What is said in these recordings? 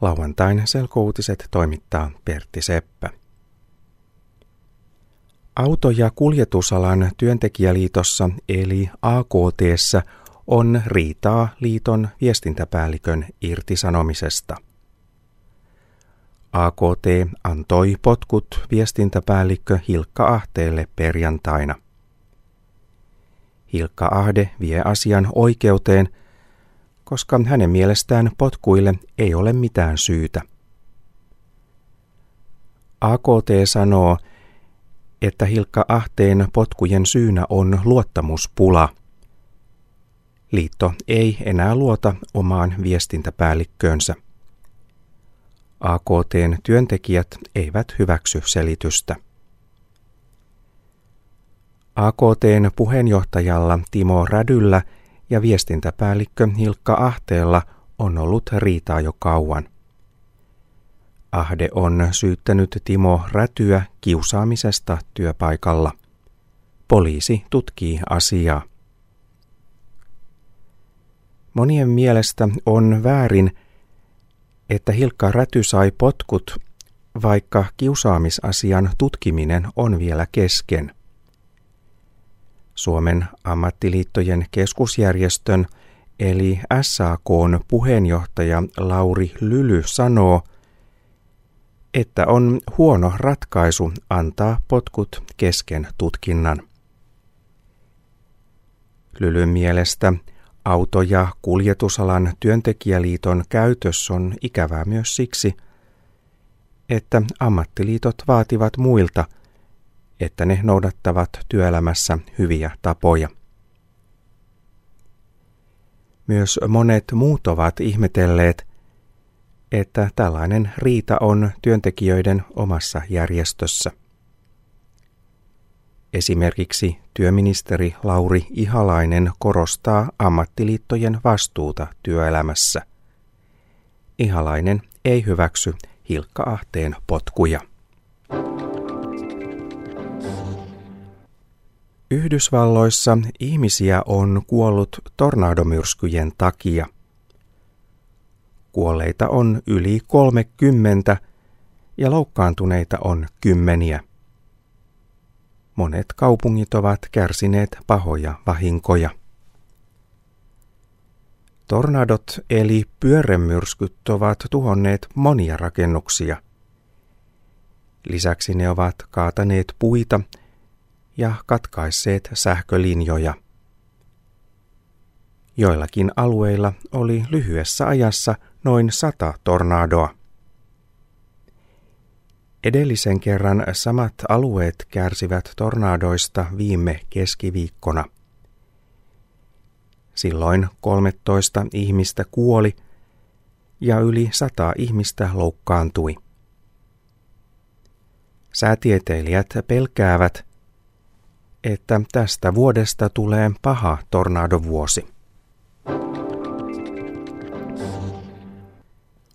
Lauantain selkouutiset toimittaa Pertti Seppä. Auto- ja kuljetusalan työntekijäliitossa eli AKTssä on riitaa liiton viestintäpäällikön irtisanomisesta. AKT antoi potkut viestintäpäällikkö Hilkka Ahteelle perjantaina. Hilkka Ahde vie asian oikeuteen – koska hänen mielestään potkuille ei ole mitään syytä. AKT sanoo, että Hilkka Ahteen potkujen syynä on luottamuspula. Liitto ei enää luota omaan viestintäpäällikköönsä. AKTn työntekijät eivät hyväksy selitystä. AKTn puheenjohtajalla Timo Rädyllä – ja viestintäpäällikkö Hilkka Ahteella on ollut riitaa jo kauan. Ahde on syyttänyt Timo Rätyä kiusaamisesta työpaikalla. Poliisi tutkii asiaa. Monien mielestä on väärin, että Hilkka Räty sai potkut, vaikka kiusaamisasian tutkiminen on vielä kesken. Suomen ammattiliittojen keskusjärjestön eli SAKn puheenjohtaja Lauri Lyly sanoo, että on huono ratkaisu antaa potkut kesken tutkinnan. Lylyn mielestä auto- ja kuljetusalan työntekijäliiton käytös on ikävää myös siksi, että ammattiliitot vaativat muilta – että ne noudattavat työelämässä hyviä tapoja. Myös monet muut ovat ihmetelleet, että tällainen riita on työntekijöiden omassa järjestössä. Esimerkiksi työministeri Lauri Ihalainen korostaa ammattiliittojen vastuuta työelämässä. Ihalainen ei hyväksy Hilkka Ahteen potkuja. Yhdysvalloissa ihmisiä on kuollut tornadomyrskyjen takia. Kuolleita on yli 30 ja loukkaantuneita on kymmeniä. Monet kaupungit ovat kärsineet pahoja vahinkoja. Tornadot eli pyörremyrskyt ovat tuhonneet monia rakennuksia. Lisäksi ne ovat kaataneet puita ja katkaisseet sähkölinjoja. Joillakin alueilla oli lyhyessä ajassa noin sata tornadoa. Edellisen kerran samat alueet kärsivät tornadoista viime keskiviikkona. Silloin 13 ihmistä kuoli ja yli 100 ihmistä loukkaantui. Säätieteilijät pelkäävät, että tästä vuodesta tulee paha tornadovuosi.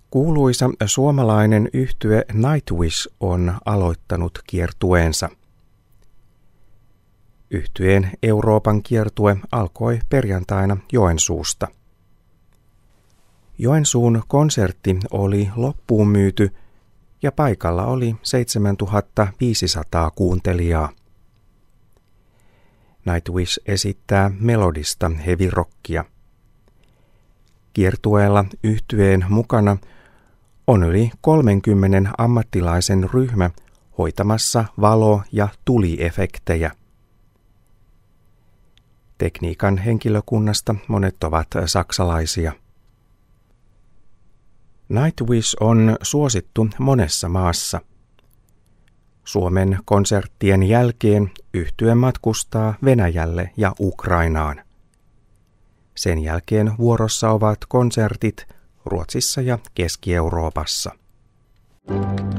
Kuuluisa suomalainen yhtye Nightwish on aloittanut kiertueensa. Yhtyeen Euroopan kiertue alkoi perjantaina Joensuusta. Joensuun konsertti oli loppuun myyty ja paikalla oli 7500 kuuntelijaa. Nightwish esittää melodista hevirokkia. Kiertueella yhtyeen mukana on yli 30 ammattilaisen ryhmä hoitamassa valo- ja tuliefektejä. Tekniikan henkilökunnasta monet ovat saksalaisia. Nightwish on suosittu monessa maassa – Suomen konserttien jälkeen yhtye matkustaa Venäjälle ja Ukrainaan. Sen jälkeen vuorossa ovat konsertit Ruotsissa ja Keski-Euroopassa. you